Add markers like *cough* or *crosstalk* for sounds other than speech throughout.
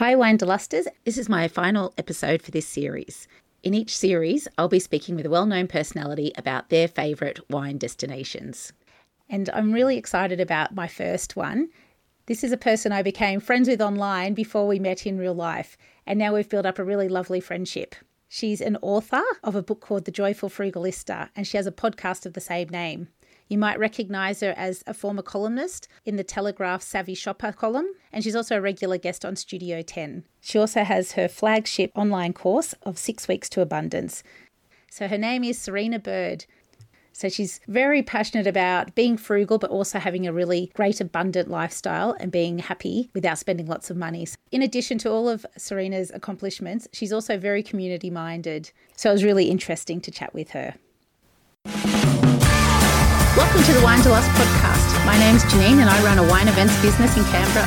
Hi, Winederlusters. This is my final episode for this series. In each series, I'll be speaking with a well known personality about their favourite wine destinations. And I'm really excited about my first one. This is a person I became friends with online before we met in real life, and now we've built up a really lovely friendship. She's an author of a book called The Joyful Frugalista, and she has a podcast of the same name. You might recognise her as a former columnist in the Telegraph Savvy Shopper column, and she's also a regular guest on Studio 10. She also has her flagship online course of Six Weeks to Abundance. So her name is Serina Bird. So she's very passionate about being frugal, but also having a really great, abundant lifestyle and being happy without spending lots of money. In addition to all of Serina's accomplishments, she's also very community minded. So it was really interesting to chat with her. Welcome to the Winederlust podcast. My name's Janine and I run a wine events business in Canberra.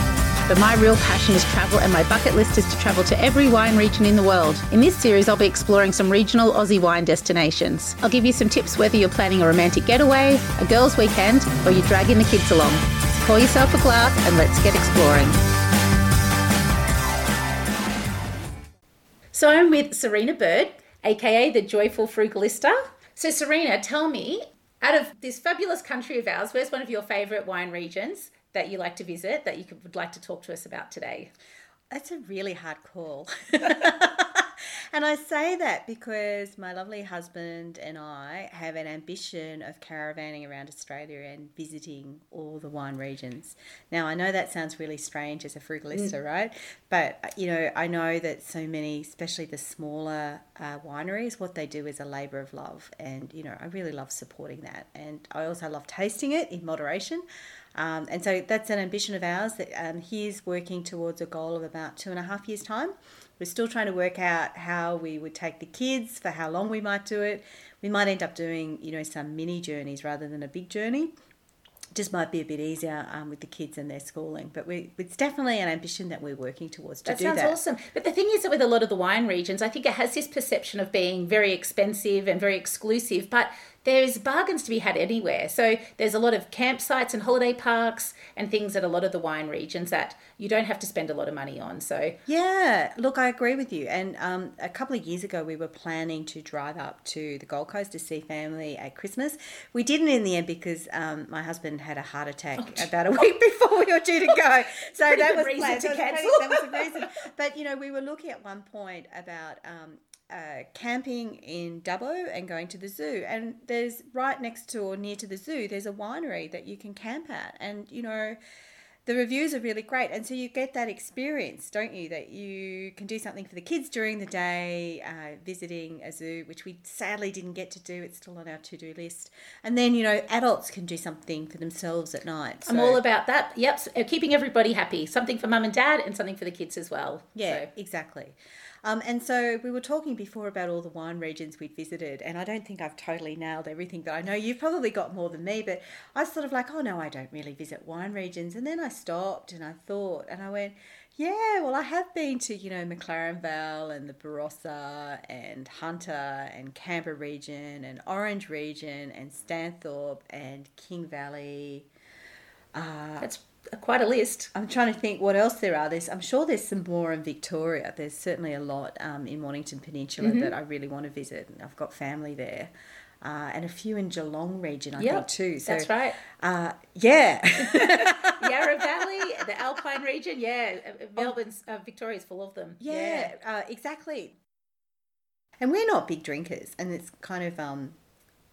But my real passion is travel, and my bucket list is to travel to every wine region in the world. In this series, I'll be exploring some regional Aussie wine destinations. I'll give you some tips whether you're planning a romantic getaway, a girls' weekend, or you're dragging the kids along. Pour yourself a glass and let's get exploring. So I'm with Serina Bird, aka the Joyful Frugalista. So, Serina, tell me, out of this fabulous country of ours, where's one of your favourite wine regions that you like to visit that you could, would like to talk to us about today? That's a really hard call. *laughs* and I say that because my lovely husband and I have an ambition of caravanning around Australia and visiting all the wine regions. Now, I know that sounds really strange as a frugalista, mm. right? But, uh, you know, I know that so many, especially the smaller uh, wineries, what they do is a labour of love. And, you know, I really love supporting that. And I also love tasting it in moderation. Um, and so that's an ambition of ours that um, he's working towards a goal of about two and a half years' time. We're still trying to work out how we would take the kids, for how long we might do it. We might end up doing, you know, some mini journeys rather than a big journey just might be a bit easier um, with the kids and their schooling. But we, it's definitely an ambition that we're working towards to that do sounds that. awesome. But the thing is that with a lot of the wine regions, I think it has this perception of being very expensive and very exclusive. But there's bargains to be had anywhere. So there's a lot of campsites and holiday parks and things at a lot of the wine regions that you don't have to spend a lot of money on. So yeah, look, I agree with you. And um, a couple of years ago, we were planning to drive up to the Gold Coast to see family at Christmas. We didn't in the end because um, my husband had a heart attack oh, about a week *laughs* before we were due to go. *laughs* So that was planned. to cancel. That was the reason. *laughs* But you know, we were looking at one point about um, uh, camping in Dubbo and going to the zoo. And there's right next to or near to the zoo, there's a winery that you can camp at. And, you know, the reviews are really great. And so you get that experience, don't you? That you can do something for the kids during the day, uh, visiting a zoo, which we sadly didn't get to do. It's still on our to do list. And then, you know, adults can do something for themselves at night. So. I'm all about that. Yep. Uh, keeping everybody happy. Something for mum and dad and something for the kids as well. Yeah, so. exactly. Um, and so we were talking before about all the wine regions we'd visited, and I don't think I've totally nailed everything, but I know you've probably got more than me. But I was sort of like, oh no, I don't really visit wine regions. And then I stopped and I thought, and I went, yeah, well, I have been to, you know, McLaren Vale and the Barossa and Hunter and Canberra region and Orange region and Stanthorpe and King Valley. Uh, That's quite a list. I'm trying to think what else there are. There's, I'm sure there's some more in Victoria. There's certainly a lot um, in Mornington Peninsula mm-hmm. that I really want to visit. I've got family there. Uh, and a few in Geelong region, I yep, think too. So, that's right. Uh, yeah, *laughs* Yarra Valley, *laughs* the Alpine region. Yeah, uh, uh, Melbourne's, uh, Victoria's full of them. Yeah, yeah. Uh, exactly. And we're not big drinkers, and it's kind of um,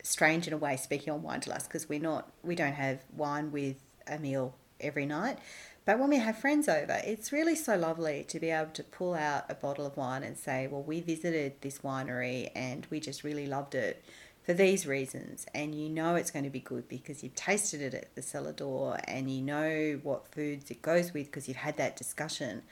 strange in a way speaking on wine to us because we're not. We don't have wine with a meal every night. But when we have friends over, it's really so lovely to be able to pull out a bottle of wine and say, well, we visited this winery and we just really loved it for these reasons. And you know it's going to be good because you've tasted it at the cellar door and you know what foods it goes with because you've had that discussion.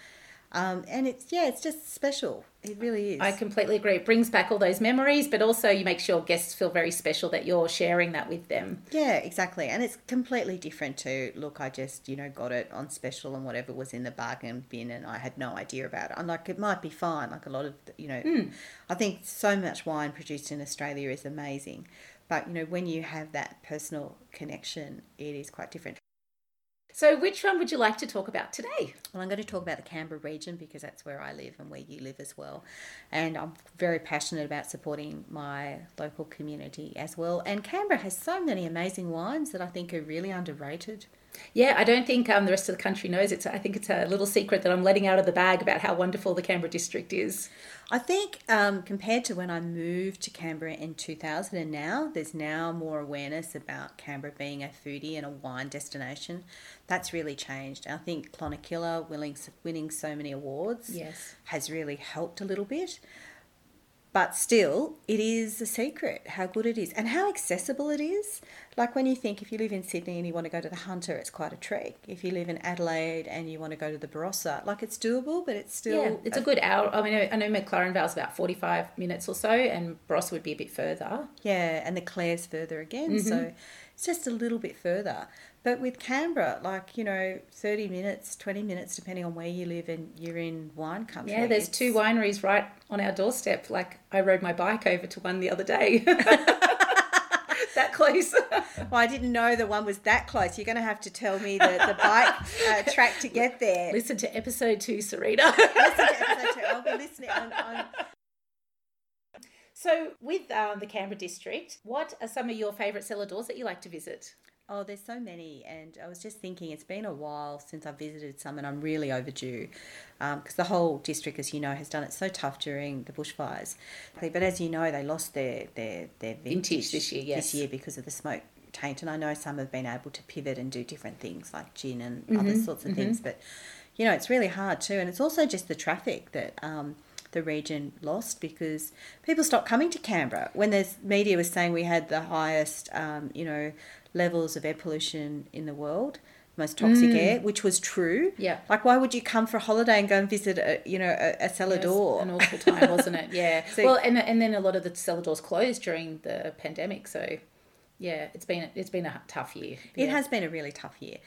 Um, and it's yeah, it's just special. It really is. I completely agree. It brings back all those memories, but also you make sure guests feel very special that you're sharing that with them. Yeah, exactly. And it's completely different to look. I just you know got it on special and whatever was in the bargain bin, and I had no idea about it. I'm like, it might be fine. Like a lot of you know, mm. I think so much wine produced in Australia is amazing, but you know when you have that personal connection, it is quite different. So, which one would you like to talk about today? Well, I'm going to talk about the Canberra region because that's where I live and where you live as well. And I'm very passionate about supporting my local community as well. And Canberra has so many amazing wines that I think are really underrated. Yeah, I don't think um, the rest of the country knows. It's I think it's a little secret that I'm letting out of the bag about how wonderful the Canberra district is. I think um, compared to when I moved to Canberra in 2000 and now, there's now more awareness about Canberra being a foodie and a wine destination. That's really changed. I think Clonakilla winning, winning so many awards Yes. has really helped a little bit. But still, it is a secret how good it is and how accessible it is. Like when you think if you live in Sydney and you want to go to the Hunter, it's quite a trek. If you live in Adelaide and you want to go to the Barossa, like it's doable, but it's still. Yeah, it's a good hour. I mean, I know McLaren Vale's about 45 minutes or so, and Barossa would be a bit further. Yeah, and the Clare's further again, so mm-hmm. it's just a little bit further. But with Canberra, like you know, thirty minutes, twenty minutes, depending on where you live, and you're in wine country. Yeah, there's two wineries right on our doorstep. Like I rode my bike over to one the other day. *laughs* *laughs* close. *laughs* Well, I didn't know the one was that close. You're going to have to tell me the the bike uh, *laughs* track to get there. Listen to episode two, Serina. Listen to *laughs* episode two. I'll be listening on, on so, with um, the Canberra district, what are some of your favourite cellar doors that you like to visit? Oh, there's so many, and I was just thinking it's been a while since I visited some, and I'm really overdue because the whole district, as you know, has done it so tough during the bushfires. But as you know, they lost their their their vintage, Vintage this year, yes. this year because of the smoke taint, and I know some have been able to pivot and do different things like gin and other Mm-hmm, sorts of things, but you know, it's really hard too, and it's also just the traffic that. Um, the region lost because people stopped coming to Canberra when the media was saying we had the highest, um, you know, levels of air pollution in the world, most toxic air, which was true. Mm. Yeah. Like, why would you come for a holiday and go and visit, a, you know, a, a cellar door? An awful time, wasn't it? *laughs* Yeah. So- well, and and then a lot of the cellar doors closed during the pandemic. So, yeah, it's been it's been a tough year. It Yeah. has been a really tough year.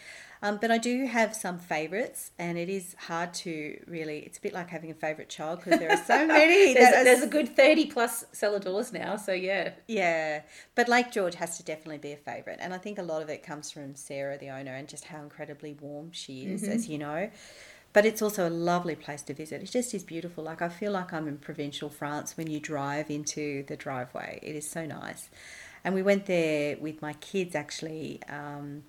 Um, but I do have some favourites, and it is hard to really. It's a bit like having a favourite child because there are so *laughs* many. There's, are there's a good thirty plus cellar doors now. So yeah. Yeah, but Lake George has to definitely be a favourite, and I think a lot of it comes from Sarah, the owner, and just how incredibly warm she is, as you know. But it's also a lovely place to visit. It just is beautiful. Like I feel like I'm in provincial France when you drive into the driveway. It is so nice, and we went there with my kids actually. Um,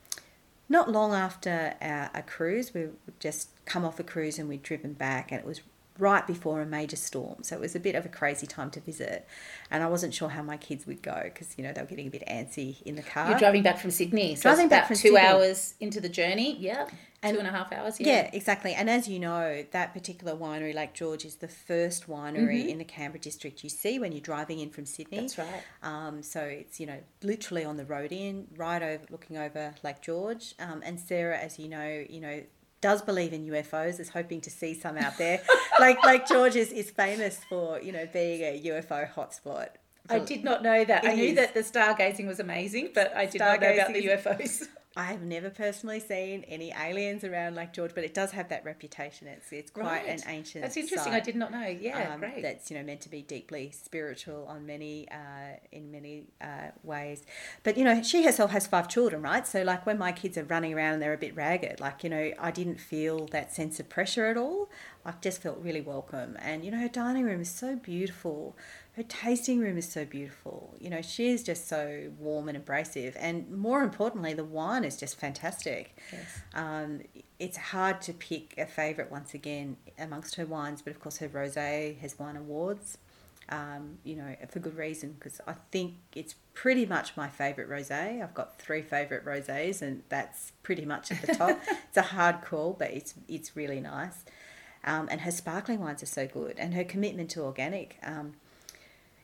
not long after our, a cruise, we just come off a cruise and we'd driven back, and it was right before a major storm. So it was a bit of a crazy time to visit, and I wasn't sure how my kids would go because you know they were getting a bit antsy in the car. You're driving back from Sydney. So Driving it's back from two Sydney. hours into the journey. Yeah. And- two and a half hours. Yeah, exactly. And as you know, that particular winery, Lake George, is the first winery Mm-hmm. in the Canberra district you see when you're driving in from Sydney. That's right. Um, so it's you know literally on the road in, right over looking over Lake George. Um, and Sarah, as you know, you know does believe in UFOs. Is hoping to see some out there. *laughs* like Lake George is, is famous for you know being a UFO hotspot. I did not know that. I knew is. that the stargazing was amazing, but I did not know about the UFOs. *laughs* I have never personally seen any aliens around Lake George, but it does have that reputation. It's it's quite an ancient. That's interesting. I did not know. Yeah, um, great. That's you know meant to be deeply spiritual on many uh, in many uh, ways, but you know she herself has five children, right? So like when my kids are running around and they're a bit ragged, like you know I didn't feel that sense of pressure at all. I just felt really welcome, and you know her dining room is so beautiful. Her tasting room is so beautiful. You know she is just so warm and abrasive, and more importantly, the wine is just fantastic. Yes. Um, it's hard to pick a favourite once again amongst her wines, but of course her rosé has won awards. Um, you know, for good reason because I think it's pretty much my favourite rosé. I've got three favourite rosés, and that's pretty much at the top. *laughs* it's a hard call, but it's it's really nice. Um, and her sparkling wines are so good, and her commitment to organic. Um,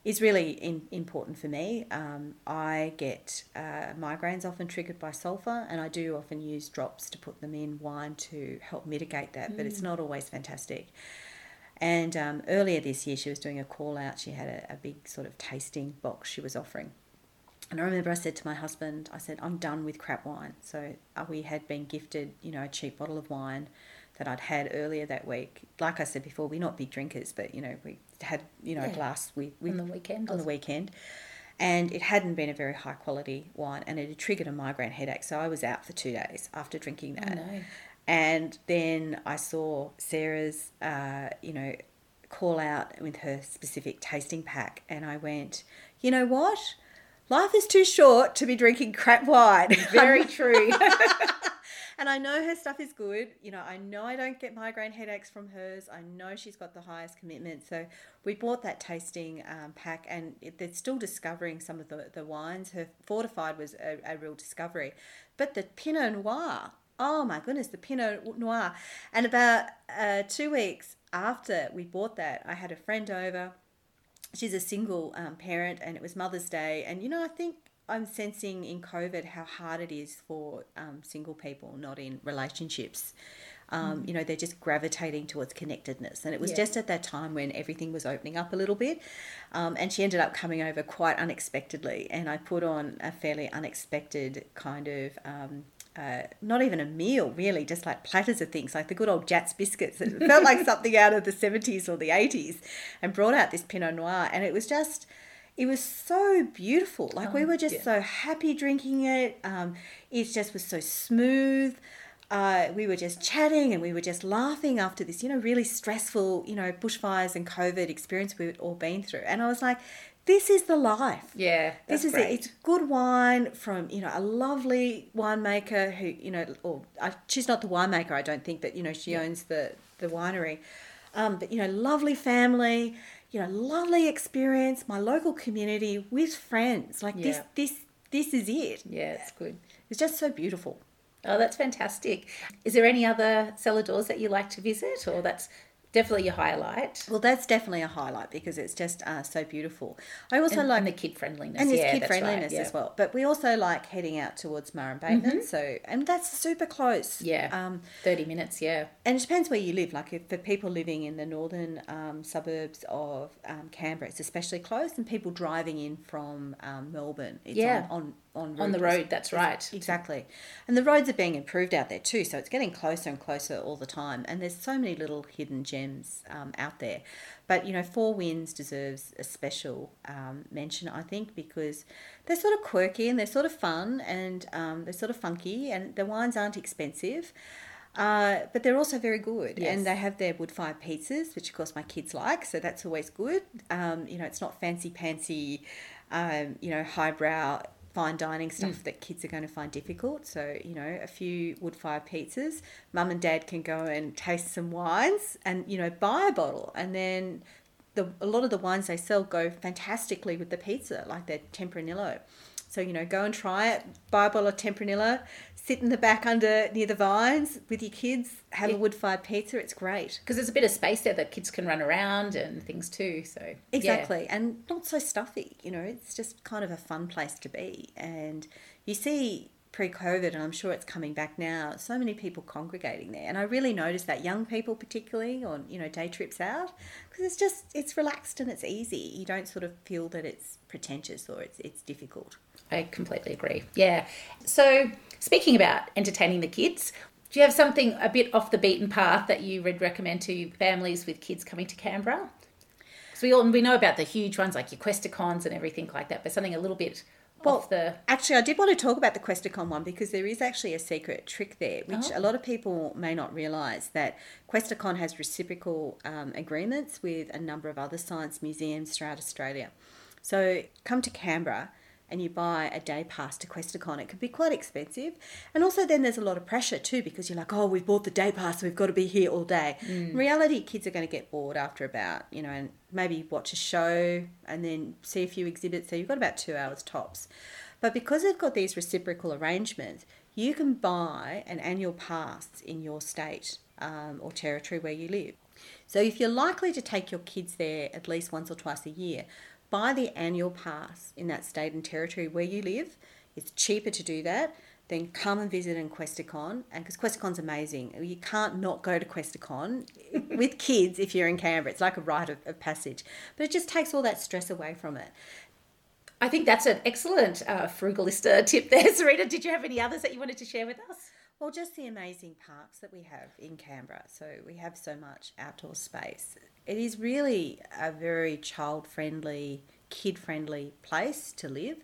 is really in, important for me. Um, I get uh, migraines often triggered by sulfur, and I do often use drops to put them in wine to help mitigate that, but it's not always fantastic. And um, earlier this year, she was doing a call out. She had a, a big sort of tasting box she was offering. And I remember I said to my husband, I said, I'm done with crap wine. So uh, we had been gifted, you know, a cheap bottle of wine that I'd had earlier that week. Like I said before, we're not big drinkers, but, you know, we had, you know, a Yeah. glass we, we On the weekend. on the weekend. and it hadn't been a very high quality wine, and it had triggered a migraine headache. So I was out for two days after drinking that. no. And then I saw Sarah's, uh, you know, call out with her specific tasting pack, and I went, you know what? Life is too short to be drinking crap wine. Very *laughs* true. *laughs* and I know her stuff is good. You know, I know I don't get migraine headaches from hers. I know she's got the highest commitment. So we bought that tasting um, pack, and it, they're still discovering some of the, the wines. Her fortified was a, a real discovery, but the Pinot Noir. Oh my goodness, the Pinot Noir. And about uh, two weeks after we bought that, I had a friend over. She's a single um, parent, and it was Mother's Day. And you know, I think I'm sensing in COVID how hard it is for um, single people not in relationships. Um, You know, they're just gravitating towards connectedness. And it was Yeah. just at that time when everything was opening up a little bit. Um, and she ended up coming over quite unexpectedly. And I put on a fairly unexpected kind of. Um, uh, not even a meal, really, just like platters of things, like the good old Jatz biscuits. It felt like *laughs* something out of the 70s or the 80s, and brought out this Pinot Noir. And it was just, it was so beautiful. Like we Oh, were just yeah. so happy drinking it. Um, it just was so smooth. Uh, we were just chatting and we were just laughing after this, you know, really stressful, you know, bushfires and COVID experience we've all been through. And I was like, this is the life. yeah, This is great. it. It's good wine from you know a lovely winemaker who you know, or uh, she's not the winemaker, I don't think, but you know she owns the the winery. Um, but you know, lovely family, you know, lovely experience. My local community with friends, like this, this, this is it. Yeah, it's good. It's just so beautiful. Oh, that's fantastic. Is there any other cellar doors that you like to visit, or that's definitely your highlight? Well, that's definitely a highlight because it's just uh, so beautiful. I also And, like and the kid friendliness. and there's yeah, kid that's right, friendliness yeah. as well. But we also like heading out towards Murrumbateman, so and that's super close. Yeah, Um, thirty minutes. Yeah, and it depends where you live. Like if for people living in the northern um, suburbs of um, Canberra, it's especially close, and people driving in from um, Melbourne, it's Yeah. on on on, on the road. That's right. Exactly. And the roads are being improved out there too, so it's getting closer and closer all the time. And there's so many little hidden gems um, out there. But, you know, Four Winds deserves a special um, mention, I think, because they're sort of quirky and they're sort of fun and um, they're sort of funky and the wines aren't expensive. Uh, but they're also very good, Yes. and they have their wood fire pizzas, which of course my kids like, so that's always good. Um, you know, it's not fancy pantsy, um, you know, highbrow fine dining stuff mm. that kids are going to find difficult. So, you know, a few wood fire pizzas. Mum and dad can go and taste some wines and, you know, buy a bottle. And then the, a lot of the wines they sell go fantastically with the pizza, like their Tempranillo. So, you know, go and try it, buy a bottle of Tempranillo, sit in the back under near the vines with your kids, have a wood fired pizza. It's great. Because there's a bit of space there that kids can run around and things too. So yeah. Exactly, and not so stuffy. You know, it's just kind of a fun place to be. And you see pre-COVID, and I'm sure it's coming back now. So many people congregating there, and I really noticed that young people, particularly on you know day trips out, because it's just it's relaxed and it's easy. You don't sort of feel that it's pretentious or it's it's difficult. I completely agree. Yeah. So, speaking about entertaining the kids, do you have something a bit off the beaten path that you would recommend to families with kids coming to Canberra? Because we all we know about the huge ones like your Questacons and everything like that, but something a little bit off the Actually, I did want to talk about the Questacon one because there is actually a secret trick there, which Oh. a lot of people may not realise that Questacon has reciprocal um, agreements with a number of other science museums throughout Australia. So come to Canberra and you buy a day pass to Questacon, it could be quite expensive. And also then there's a lot of pressure too because you're like, oh, we've bought the day pass, so we've got to be here all day. In reality, kids are going to get bored after about, you know, and maybe watch a show and then see a few exhibits. So you've got about two hours tops. But because they've got these reciprocal arrangements, you can buy an annual pass in your state um, or territory where you live. So if you're likely to take your kids there at least once or twice a year, buy the annual pass in that state and territory where you live. It's cheaper to do that. Then come and visit in Questacon, and because Questacon's amazing, you can't not go to Questacon *laughs* with kids if you're in Canberra. It's like a rite of, of passage, but it just takes all that stress away from it. I think that's an excellent uh, frugalista tip there, *laughs* Serina. Did you have any others that you wanted to share with us? Well, just the amazing parks that we have in Canberra. So we have so much outdoor space. It is really a very child friendly, kid friendly place to live.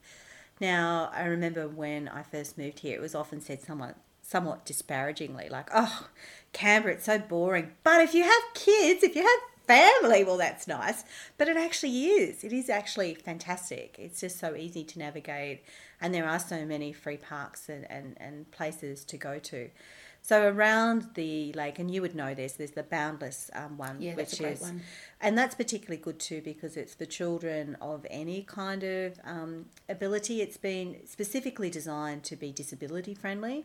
Now, I remember when I first moved here, it was often said somewhat, somewhat disparagingly, like, oh, Canberra, it's so boring. But if you have kids, if you have family, well, that's nice. But it actually is. It is actually fantastic. It's just so easy to navigate, and there are so many free parks and, and, and places to go to. So around the lake, and you would know this, there's the Boundless um, one, Yeah, that's which is, one. and that's particularly good too because it's for children of any kind of um, ability. It's been specifically designed to be disability friendly.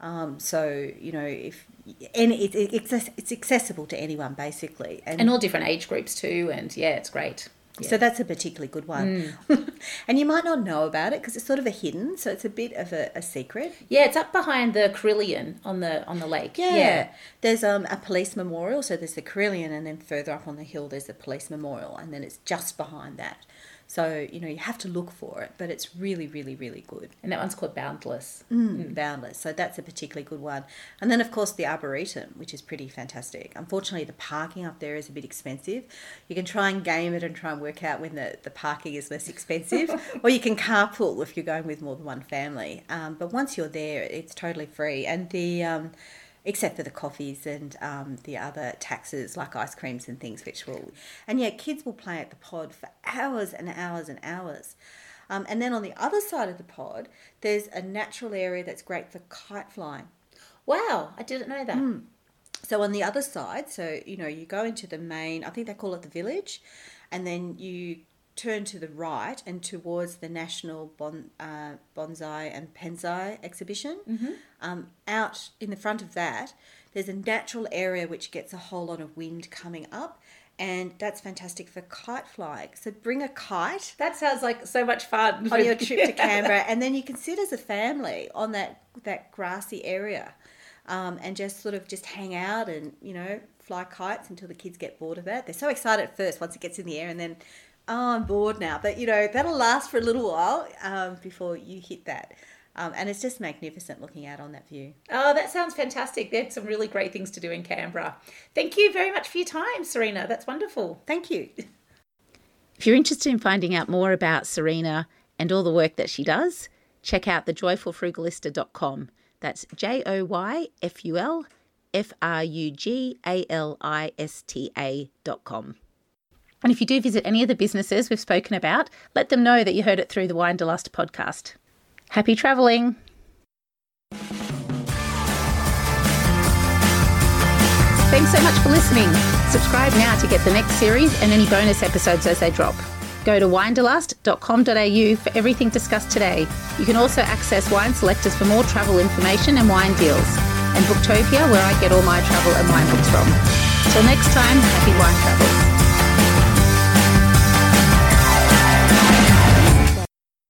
Um, so you know, if and it, it, it's it's accessible to anyone basically, And all different age groups too. And yeah, it's great. Yeah. so that's a particularly good one. *laughs* and you might not know about it because it's sort of a hidden, so it's a bit of a, a secret. yeah, it's up behind the Carillon on the on the lake. Yeah. There's um, a police memorial, so there's the Carillon, and then further up on the hill, there's the police memorial, and then it's just behind that. So, you know, you have to look for it, but it's really, really, really good. And that one's called Boundless. Mm. Boundless. So that's a particularly good one. And then, of course, the Arboretum, which is pretty fantastic. Unfortunately, the parking up there is a bit expensive. You can try and game it and try and work out when the, the parking is less expensive, *laughs* or you can carpool if you're going with more than one family. Um, but once you're there, it's totally free. And the. Um, except for the coffees and um, the other taxes like ice creams and things, which will. And yeah, kids will play at the pod for hours and hours and hours. Um, and then on the other side of the pod, there's a natural area that's great for kite flying. Wow, I didn't know that. Mm. So on the other side, so you know, you go into the main, I think they call it the village, and then you turn to the right and towards the National bon, uh, Bonsai and Penzai exhibition. Mm-hmm. Um, out in the front of that, there's a natural area which gets a whole lot of wind coming up, and that's fantastic for kite flying. So bring a kite That sounds like so much fun. on your *laughs* trip to Canberra, and then you can sit as a family on that that grassy area, um, and just sort of just hang out and you know fly kites until the kids get bored of that. They're so excited at first once it gets in the air, and then oh, I'm bored now. But you know that'll last for a little while um, before you hit that. Um, and it's just magnificent looking out on that view. Oh, that sounds fantastic. There's some really great things to do in Canberra. Thank you very much for your time, Serina. That's wonderful. Thank you. *laughs* If you're interested in finding out more about Serina and all the work that she does, check out thejoyfulfrugalista.com. That's J O Y F U L F R U G A L I S T A.com. And if you do visit any of the businesses we've spoken about, let them know that you heard it through the Winederlust podcast. Happy travelling! Thanks so much for listening. Subscribe now to get the next series and any bonus episodes as they drop. Go to winederlust.com.au for everything discussed today. You can also access wine selectors for more travel information and wine deals, and Booktopia, where I get all my travel and wine books from. Till next time, happy wine travel.